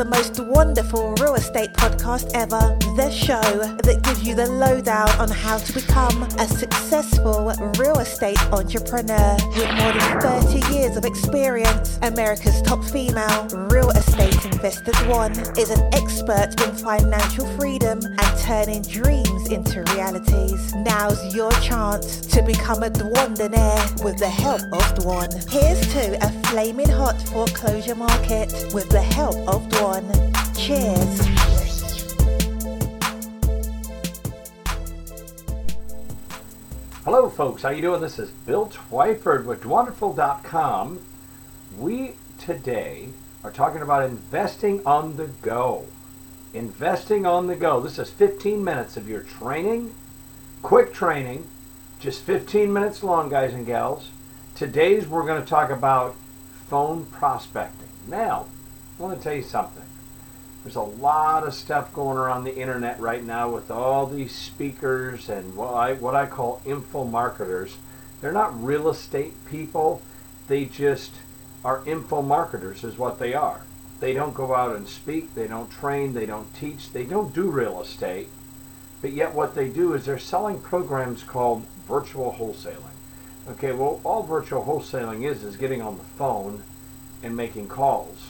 the most Dwanderful real estate podcast ever. The show that gives you the lowdown on how to become a successful real estate entrepreneur. With more than 30 years of experience, America's top female real estate investors Dwan is an expert in financial freedom and turning dreams into realities. Now's your chance to become a Dwandonaire with the help of Dwan. Here's to a flaming hot foreclosure market with the help of Dwan. Cheers. Hello, folks. How you doing? This is Bill Twyford with Dwanderful.com. We today are talking about investing on the go. Investing on the go. This is 15 minutes of your training, quick training, just 15 minutes long, guys and gals. Today's we're going to talk about phone prospecting. Now, I want to tell you something. There's a lot of stuff going around the internet right now with all these speakers and what I, what I call info marketers. They're not real estate people. They just are info marketers is what they are. They don't go out and speak, they don't train, they don't teach, they don't do real estate. But yet what they do is they're selling programs called virtual wholesaling. Okay, well all virtual wholesaling is is getting on the phone and making calls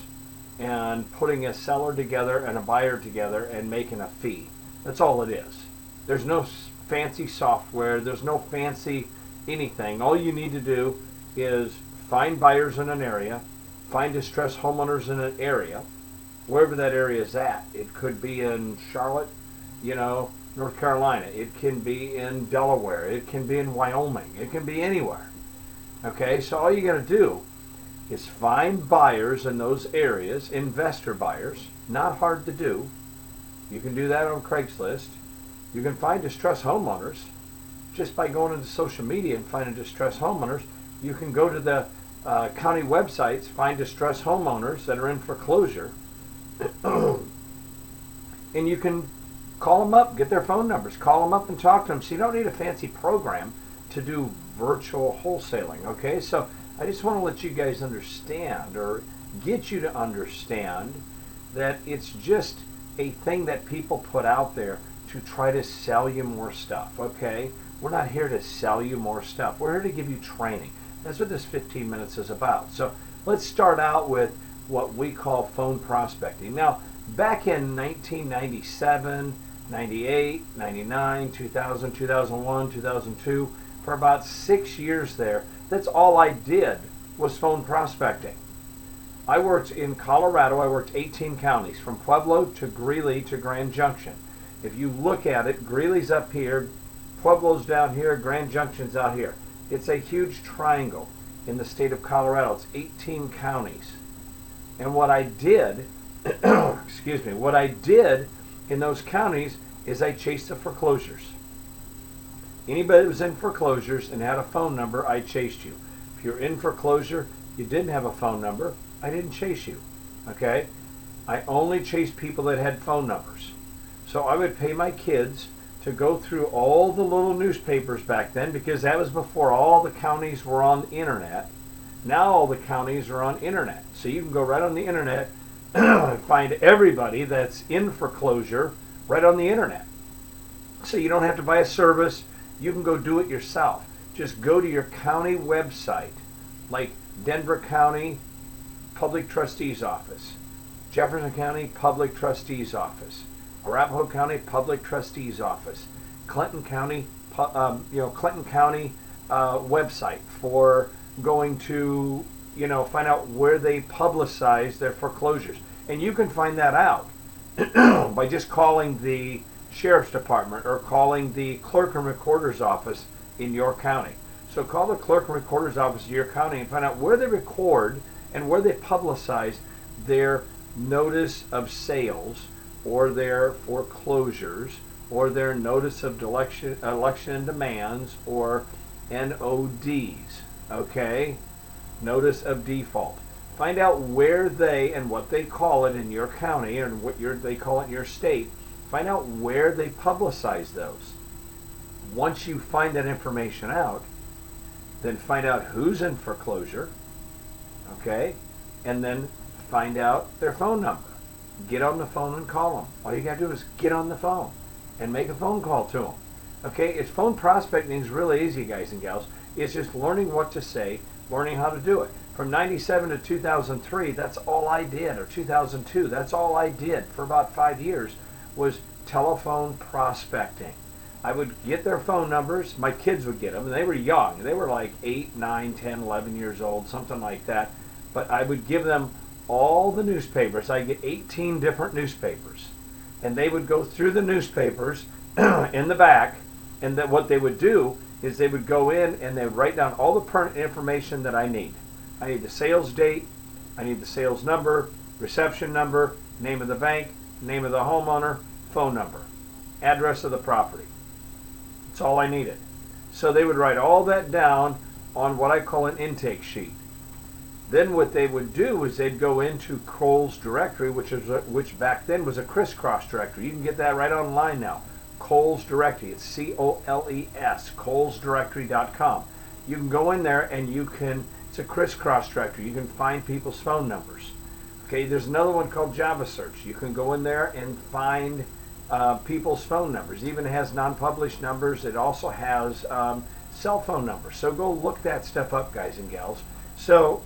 and putting a seller together and a buyer together and making a fee. That's all it is. There's no fancy software, there's no fancy anything. All you need to do is find buyers in an area, find distressed homeowners in an area, wherever that area is at. It could be in Charlotte, you know, North Carolina. It can be in Delaware. It can be in Wyoming. It can be anywhere. Okay, so all you got to do is find buyers in those areas, investor buyers. Not hard to do. You can do that on Craigslist. You can find distressed homeowners just by going into social media and finding distressed homeowners. You can go to the uh, county websites, find distressed homeowners that are in foreclosure, and you can call them up, get their phone numbers, call them up and talk to them. So you don't need a fancy program to do virtual wholesaling. Okay, so I just want to let you guys understand or get you to understand that it's just a thing that people put out there to try to sell you more stuff. Okay, we're not here to sell you more stuff. We're here to give you training. That's what this 15 minutes is about. So let's start out with what we call phone prospecting. Now, back in 1997, 98, 99, 2000, 2001, 2002, for about six years there, that's all I did was phone prospecting. I worked in Colorado, I worked 18 counties, from Pueblo to Greeley to Grand Junction. If you look at it, Greeley's up here, Pueblo's down here, Grand Junction's out here. It's a huge triangle in the state of Colorado. It's 18 counties. And what I did, excuse me, what I did in those counties is I chased the foreclosures. Anybody that was in foreclosures and had a phone number, I chased you. If you're in foreclosure, you didn't have a phone number, I didn't chase you. Okay? I only chased people that had phone numbers. So I would pay my kids to go through all the little newspapers back then because that was before all the counties were on the internet. Now all the counties are on internet. So you can go right on the internet and find everybody that's in foreclosure right on the internet. So you don't have to buy a service, you can go do it yourself. Just go to your county website, like Denver County Public Trustee's Office, Jefferson County Public Trustee's Office, Arapahoe County Public Trustee's Office, Clinton County, um, you know, Clinton County uh, website for going to, you know, find out where they publicize their foreclosures. And you can find that out by just calling the sheriff's department or calling the clerk and recorder's office in your county. So call the clerk and recorder's office in your county and find out where they record and where they publicize their notice of sales or their foreclosures or their notice of election, election and demands or NODs. Okay? Notice of default. Find out where they and what they call it in your county and what your, they call it in your state. Find out where they publicize those. Once you find that information out, then find out who's in foreclosure, okay, and then find out their phone number. get on the phone and call them. All you got to do is get on the phone and make a phone call to them. Okay, it's phone prospecting is really easy, guys and gals. It's just learning what to say, learning how to do it. From 97 to 2003, that's all I did, or 2002, that's all I did for about five years was telephone prospecting. I would get their phone numbers. My kids would get them, and they were young. They were like 8, 9, 10, 11 years old, something like that. But I would give them all the newspapers. I get 18 different newspapers. And they would go through the newspapers in the back, and then what they would do is they would go in and they would write down all the pertinent information that I need. I need the sales date, I need the sales number, reception number, name of the bank, name of the homeowner, phone number, address of the property. That's all I needed. So they would write all that down on what I call an intake sheet. Then what they would do is they'd go into Coles directory, which is a, which back then was a crisscross directory. You can get that right online now. Coles directory. It's C O L E S. ColesDirectory.com. You can go in there and you can. It's a crisscross directory. You can find people's phone numbers. Okay. There's another one called Java Search. You can go in there and find uh, people's phone numbers. It even has non-published numbers. It also has um, cell phone numbers. So go look that stuff up, guys and gals. So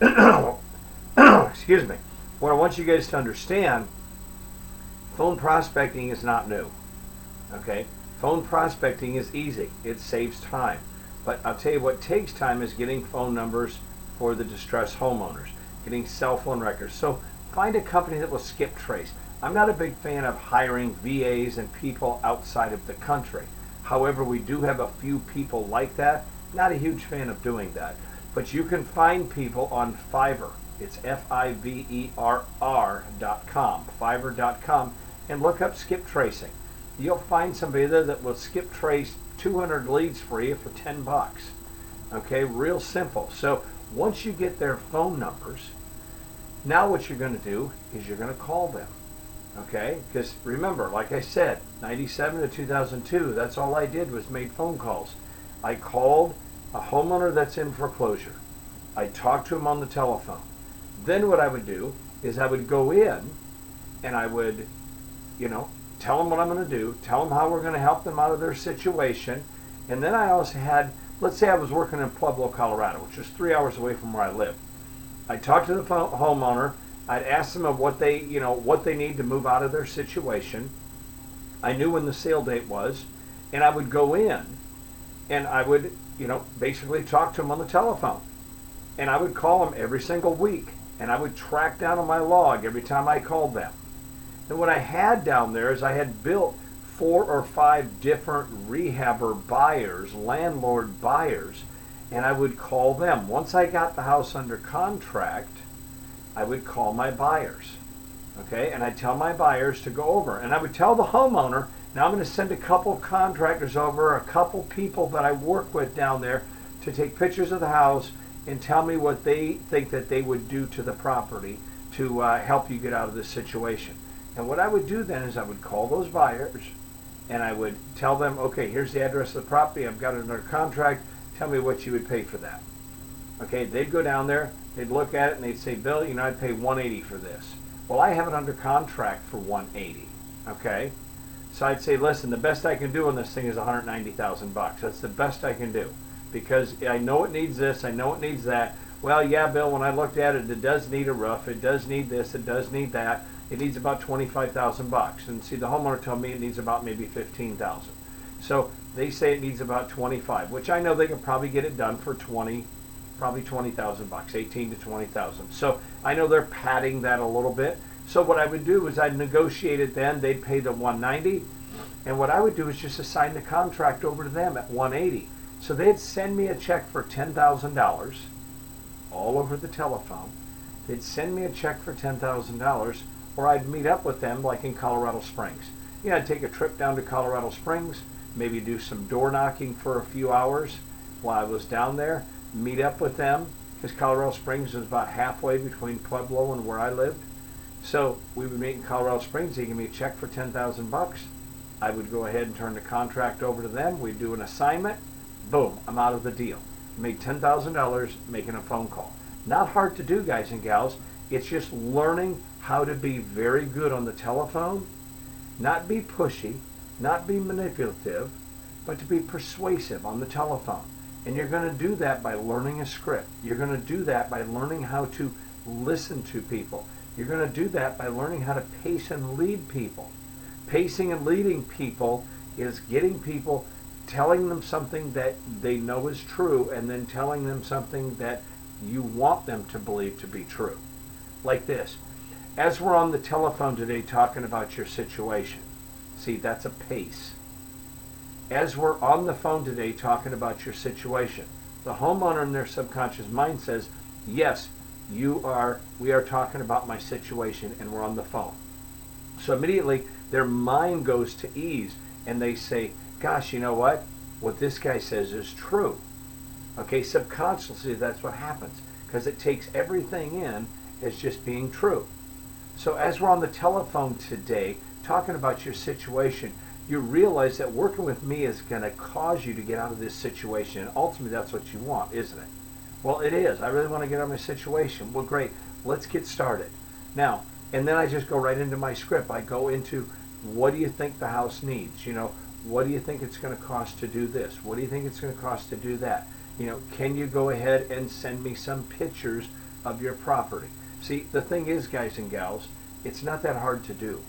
excuse me, what I want you guys to understand, phone prospecting is not new. Okay? Phone prospecting is easy. It saves time. But I'll tell you what takes time is getting phone numbers for the distressed homeowners, getting cell phone records. So find a company that will skip trace. I'm not a big fan of hiring VAs and people outside of the country. However, we do have a few people like that. Not a huge fan of doing that. But you can find people on Fiverr. It's F-I-V-E-R-R dot com, Fiverr dot com, and look up skip tracing. You'll find somebody there that will skip trace 200 leads for you for 10 bucks. Okay, real simple. So once you get their phone numbers, now what you're going to do is you're going to call them. Okay, because remember, like I said, 97 to 2002, that's all I did was made phone calls. I called a homeowner that's in foreclosure. I talked to him on the telephone. Then what I would do is I would go in and I would, you know, tell them what I'm going to do, tell them how we're going to help them out of their situation. And then I also had, let's say I was working in Pueblo, Colorado, which is three hours away from where I live. I talked to the homeowner. I'd ask them of what they, you know, what they need to move out of their situation. I knew when the sale date was, and I would go in and I would you know, basically talk to them on the telephone. And I would call them every single week. And I would track down on my log every time I called them. And what I had down there is I had built four or five different rehabber buyers, landlord buyers, and I would call them. Once I got the house under contract, I would call my buyers. Okay, and I'd tell my buyers to go over. And I would tell the homeowner, now I'm going to send a couple of contractors over, a couple people that I work with down there to take pictures of the house and tell me what they think that they would do to the property to uh, help you get out of this situation. And what I would do then is I would call those buyers and I would tell them, okay, here's the address of the property. I've got under contract. Tell me what you would pay for that. Okay, they'd go down there, they'd look at it, and they'd say, Bill, you know, I'd pay 180 for this. Well, I have it under contract for 180. Okay, so I'd say, listen, the best I can do on this thing is 190,000 bucks. That's the best I can do because I know it needs this, I know it needs that. Well, yeah, Bill, when I looked at it, it does need a roof, it does need this, it does need that. It needs about 25,000 bucks. And see, the homeowner told me it needs about maybe 15,000. So they say it needs about 25, which I know they can probably get it done for 20, probably 20,000 bucks, 18 to 20,000. So I know they're padding that a little bit. So what I would do is I'd negotiate it then. They'd pay the 190, and what I would do is just assign the contract over to them at 180. So they'd send me a check for $10,000 all over the telephone. They'd send me a check for $10,000, or I'd meet up with them like in Colorado Springs. Yeah, I'd take a trip down to Colorado Springs, maybe do some door knocking for a few hours while I was down there, meet up with them, because Colorado Springs is about halfway between Pueblo and where I lived so we would meet in Colorado Springs. They give me a check for ten thousand bucks. I would go ahead and turn the contract over to them. We'd do an assignment. Boom, I'm out of the deal. Made ten thousand dollars making a phone call. Not hard to do, guys and gals. It's just learning how to be very good on the telephone, not be pushy, not be manipulative, but to be persuasive on the telephone. And you're going to do that by learning a script. You're going to do that by learning how to listen to people. You're going to do that by learning how to pace and lead people. Pacing and leading people is getting people, telling them something that they know is true, and then telling them something that you want them to believe to be true. Like this. As we're on the telephone today talking about your situation, see, that's a pace. As we're on the phone today talking about your situation, the homeowner in their subconscious mind says, yes, you are, we are talking about my situation and we're on the phone. So immediately their mind goes to ease and they say, gosh, you know what? What this guy says is true. Okay, subconsciously that's what happens because it takes everything in as just being true. So as we're on the telephone today talking about your situation, you realize that working with me is going to cause you to get out of this situation. And ultimately, that's what you want, isn't it? Well, it is. I really want to get out of my situation. Well, great. Let's get started. Now, and then I just go right into my script. I go into what do you think the house needs? You know, what do you think it's going to cost to do this? What do you think it's going to cost to do that? You know, can you go ahead and send me some pictures of your property? See, the thing is, guys and gals, it's not that hard to do.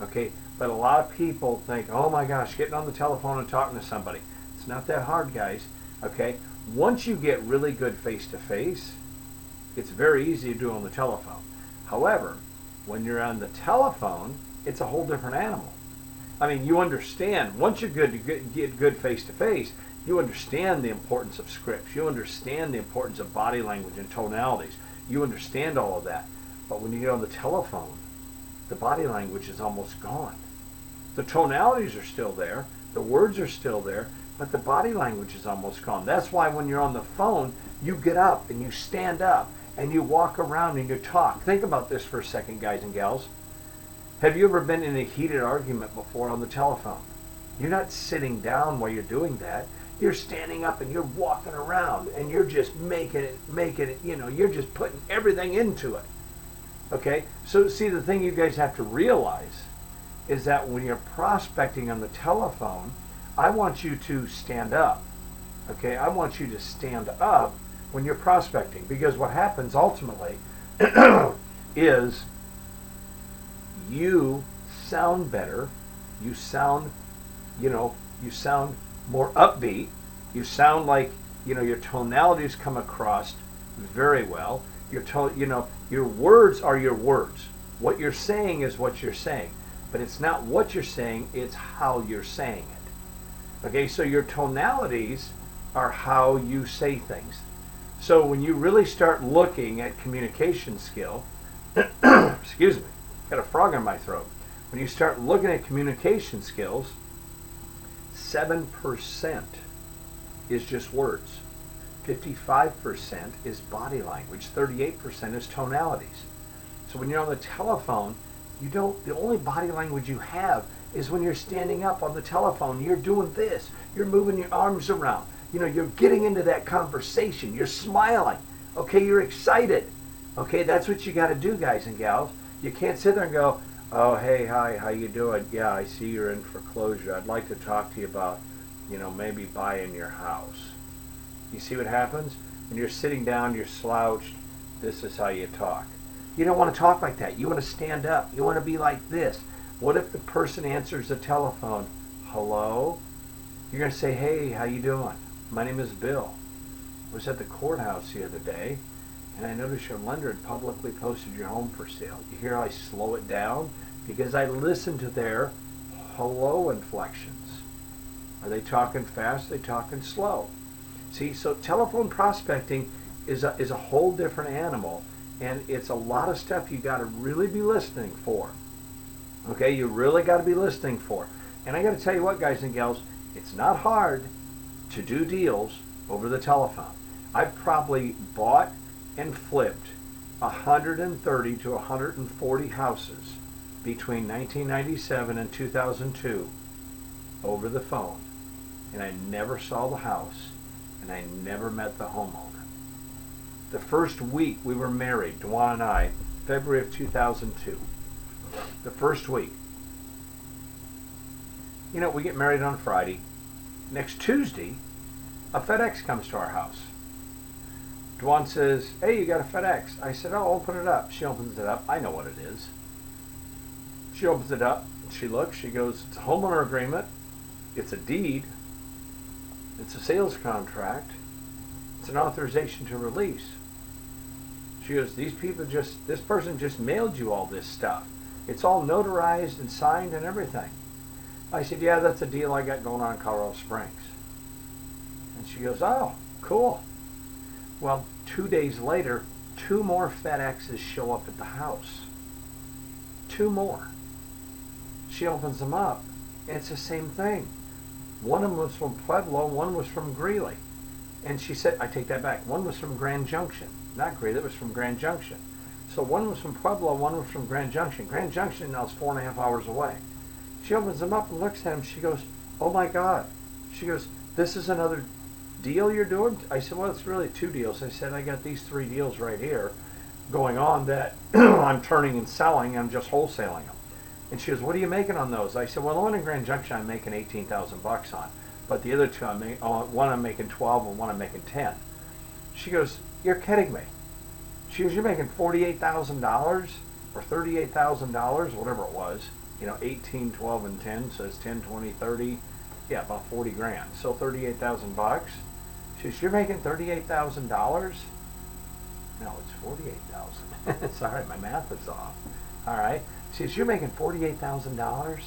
Okay? But a lot of people think, oh my gosh, getting on the telephone and talking to somebody. It's not that hard, guys. Okay? Once you get really good face to face, it's very easy to do on the telephone. However, when you're on the telephone, it's a whole different animal. I mean, you understand, once you're good to get good face to face, you understand the importance of scripts. You understand the importance of body language and tonalities. You understand all of that. But when you get on the telephone, the body language is almost gone. The tonalities are still there, the words are still there, but the body language is almost gone. That's why when you're on the phone, you get up and you stand up and you walk around and you talk. Think about this for a second, guys and gals. Have you ever been in a heated argument before on the telephone? You're not sitting down while you're doing that. You're standing up and you're walking around and you're just making it, making it, you know, you're just putting everything into it. Okay? So, see, the thing you guys have to realize is that when you're prospecting on the telephone, I want you to stand up. Okay, I want you to stand up when you're prospecting because what happens ultimately is you sound better, you sound, you know, you sound more upbeat, you sound like, you know, your tonalities come across very well. Your tone, you know, your words are your words. What you're saying is what you're saying. But it's not what you're saying, it's how you're saying it. Okay, so your tonalities are how you say things. So when you really start looking at communication skill, excuse me, got a frog in my throat. When you start looking at communication skills, 7% is just words. 55% is body language, 38% is tonalities. So when you're on the telephone, you don't, the only body language you have is when you're standing up on the telephone. You're doing this. You're moving your arms around. You know, you're getting into that conversation. You're smiling. Okay, you're excited. Okay, that's what you got to do, guys and gals. You can't sit there and go, "Oh, hey, hi, how you doing? Yeah, I see you're in foreclosure. I'd like to talk to you about, you know, maybe buying your house." You see what happens when you're sitting down, you're slouched. This is how you talk. You don't want to talk like that. You want to stand up. You want to be like this. What if the person answers the telephone? Hello? You're going to say, hey, how you doing? My name is Bill. I was at the courthouse the other day, and I noticed your lender had publicly posted your home for sale. You hear I slow it down? Because I listen to their hello inflections. Are they talking fast? Are they talking slow? See, so telephone prospecting is a, is a whole different animal and it's a lot of stuff you got to really be listening for. Okay, you really got to be listening for. And I got to tell you what, guys and gals, it's not hard to do deals over the telephone. I've probably bought and flipped 130 to 140 houses between 1997 and 2002 over the phone. And I never saw the house and I never met the homeowner the first week we were married, Dwan and I, February of 2002. The first week. You know, we get married on Friday. Next Tuesday, a FedEx comes to our house. Dwan says, Hey, you got a FedEx. I said, Oh, open it up. She opens it up. I know what it is. She opens it up. She looks. She goes, It's a homeowner agreement. It's a deed. It's a sales contract. It's an authorization to release. She goes, These people just, this person just mailed you all this stuff. It's all notarized and signed and everything. I said, Yeah, that's a deal I got going on in Colorado Springs. And she goes, Oh, cool. Well, two days later, two more FedExes show up at the house. Two more. She opens them up. It's the same thing. One of them was from Pueblo, one was from Greeley. And she said, I take that back. One was from Grand Junction. Not great. it was from Grand Junction. So one was from Pueblo, one was from Grand Junction. Grand Junction now is four and a half hours away. She opens them up and looks at him. She goes, Oh my God. She goes, This is another deal you're doing? I said, Well, it's really two deals. I said, I got these three deals right here going on that I'm turning and selling. I'm just wholesaling them. And she goes, "What are you making on those?" I said, "Well, the one in Grand Junction I'm making eighteen thousand bucks on, but the other two I'm making, uh, one I'm making twelve and one I'm making ten. She goes, "You're kidding me." She goes, "You're making forty-eight thousand dollars or thirty-eight thousand dollars, whatever it was. You know, 18, 12, and 10, so it's 10, 20, 30. Yeah, about 40 grand. So 38,000 bucks. She says, you're making $38,000? No, it's 48,000. Sorry, my math is off. All right. She says, you're making $48,000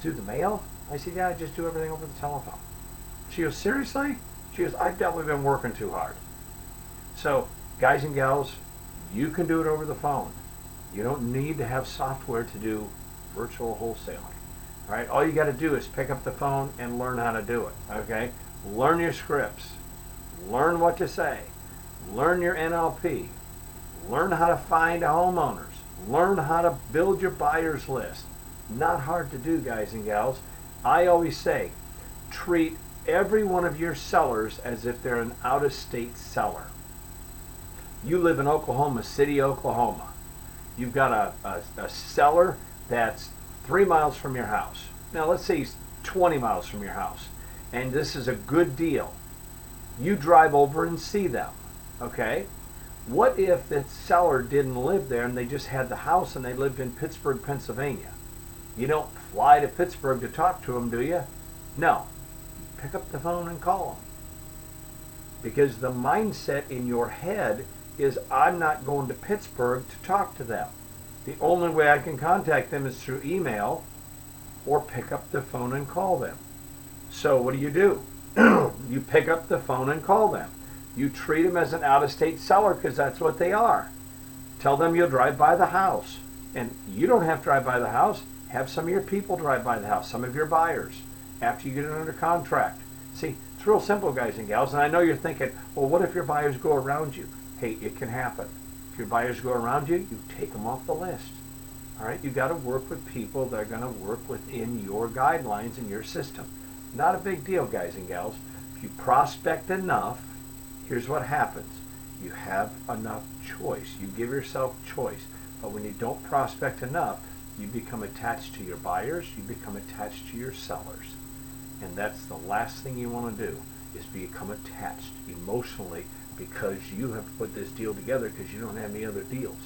through the mail? I said, yeah, I just do everything over the telephone. She goes, seriously? She goes, I've definitely been working too hard. So, guys and gals, you can do it over the phone. You don't need to have software to do virtual wholesaling. All right, all you got to do is pick up the phone and learn how to do it. Okay, learn your scripts, learn what to say, learn your NLP, learn how to find homeowners, learn how to build your buyers list. Not hard to do, guys and gals. I always say, treat every one of your sellers as if they're an out-of-state seller. You live in Oklahoma City, Oklahoma you've got a, a, a seller that's three miles from your house. Now, let's say he's 20 miles from your house, and this is a good deal. You drive over and see them, okay? What if the seller didn't live there and they just had the house and they lived in Pittsburgh, Pennsylvania? You don't fly to Pittsburgh to talk to them, do you? No. Pick up the phone and call them. Because the mindset in your head is I'm not going to Pittsburgh to talk to them. The only way I can contact them is through email or pick up the phone and call them. So what do you do? you pick up the phone and call them. You treat them as an out-of-state seller because that's what they are. Tell them you'll drive by the house. And you don't have to drive by the house. Have some of your people drive by the house, some of your buyers, after you get it under contract. See, it's real simple, guys and gals. And I know you're thinking, well, what if your buyers go around you? hey, it can happen. If your buyers go around you, you take them off the list. All right, you got to work with people that are going to work within your guidelines and your system. Not a big deal, guys and gals. If you prospect enough, here's what happens. You have enough choice. You give yourself choice. But when you don't prospect enough, you become attached to your buyers, you become attached to your sellers. And that's the last thing you want to do is become attached emotionally because you have put this deal together because you don't have any other deals.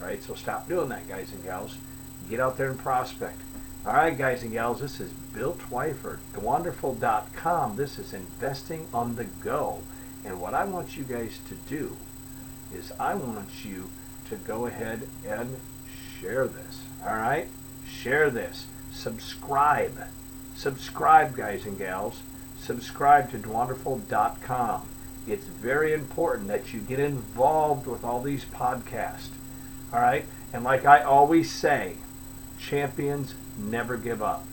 All right, so stop doing that, guys and gals. Get out there and prospect. All right, guys and gals, this is Bill Twyford, thewonderful.com. This is investing on the go. And what I want you guys to do is I want you to go ahead and share this. All right? Share this. Subscribe. Subscribe, guys and gals. Subscribe to dwanderful.com it's very important that you get involved with all these podcasts. All right? And like I always say, champions never give up.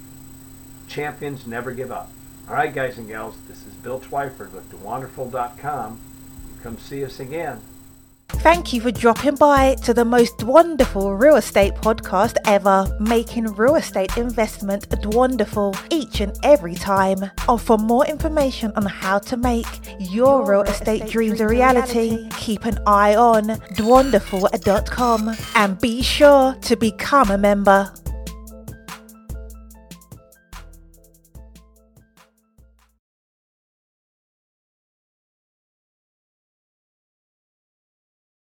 Champions never give up. All right, guys and gals, this is Bill Twyford with thewonderful.com. Come see us again. Thank you for dropping by to the most wonderful real estate podcast ever, making real estate investment wonderful each and every time. Oh, for more information on how to make your, your real estate, estate dreams a reality, reality, keep an eye on dwanderful.com and be sure to become a member.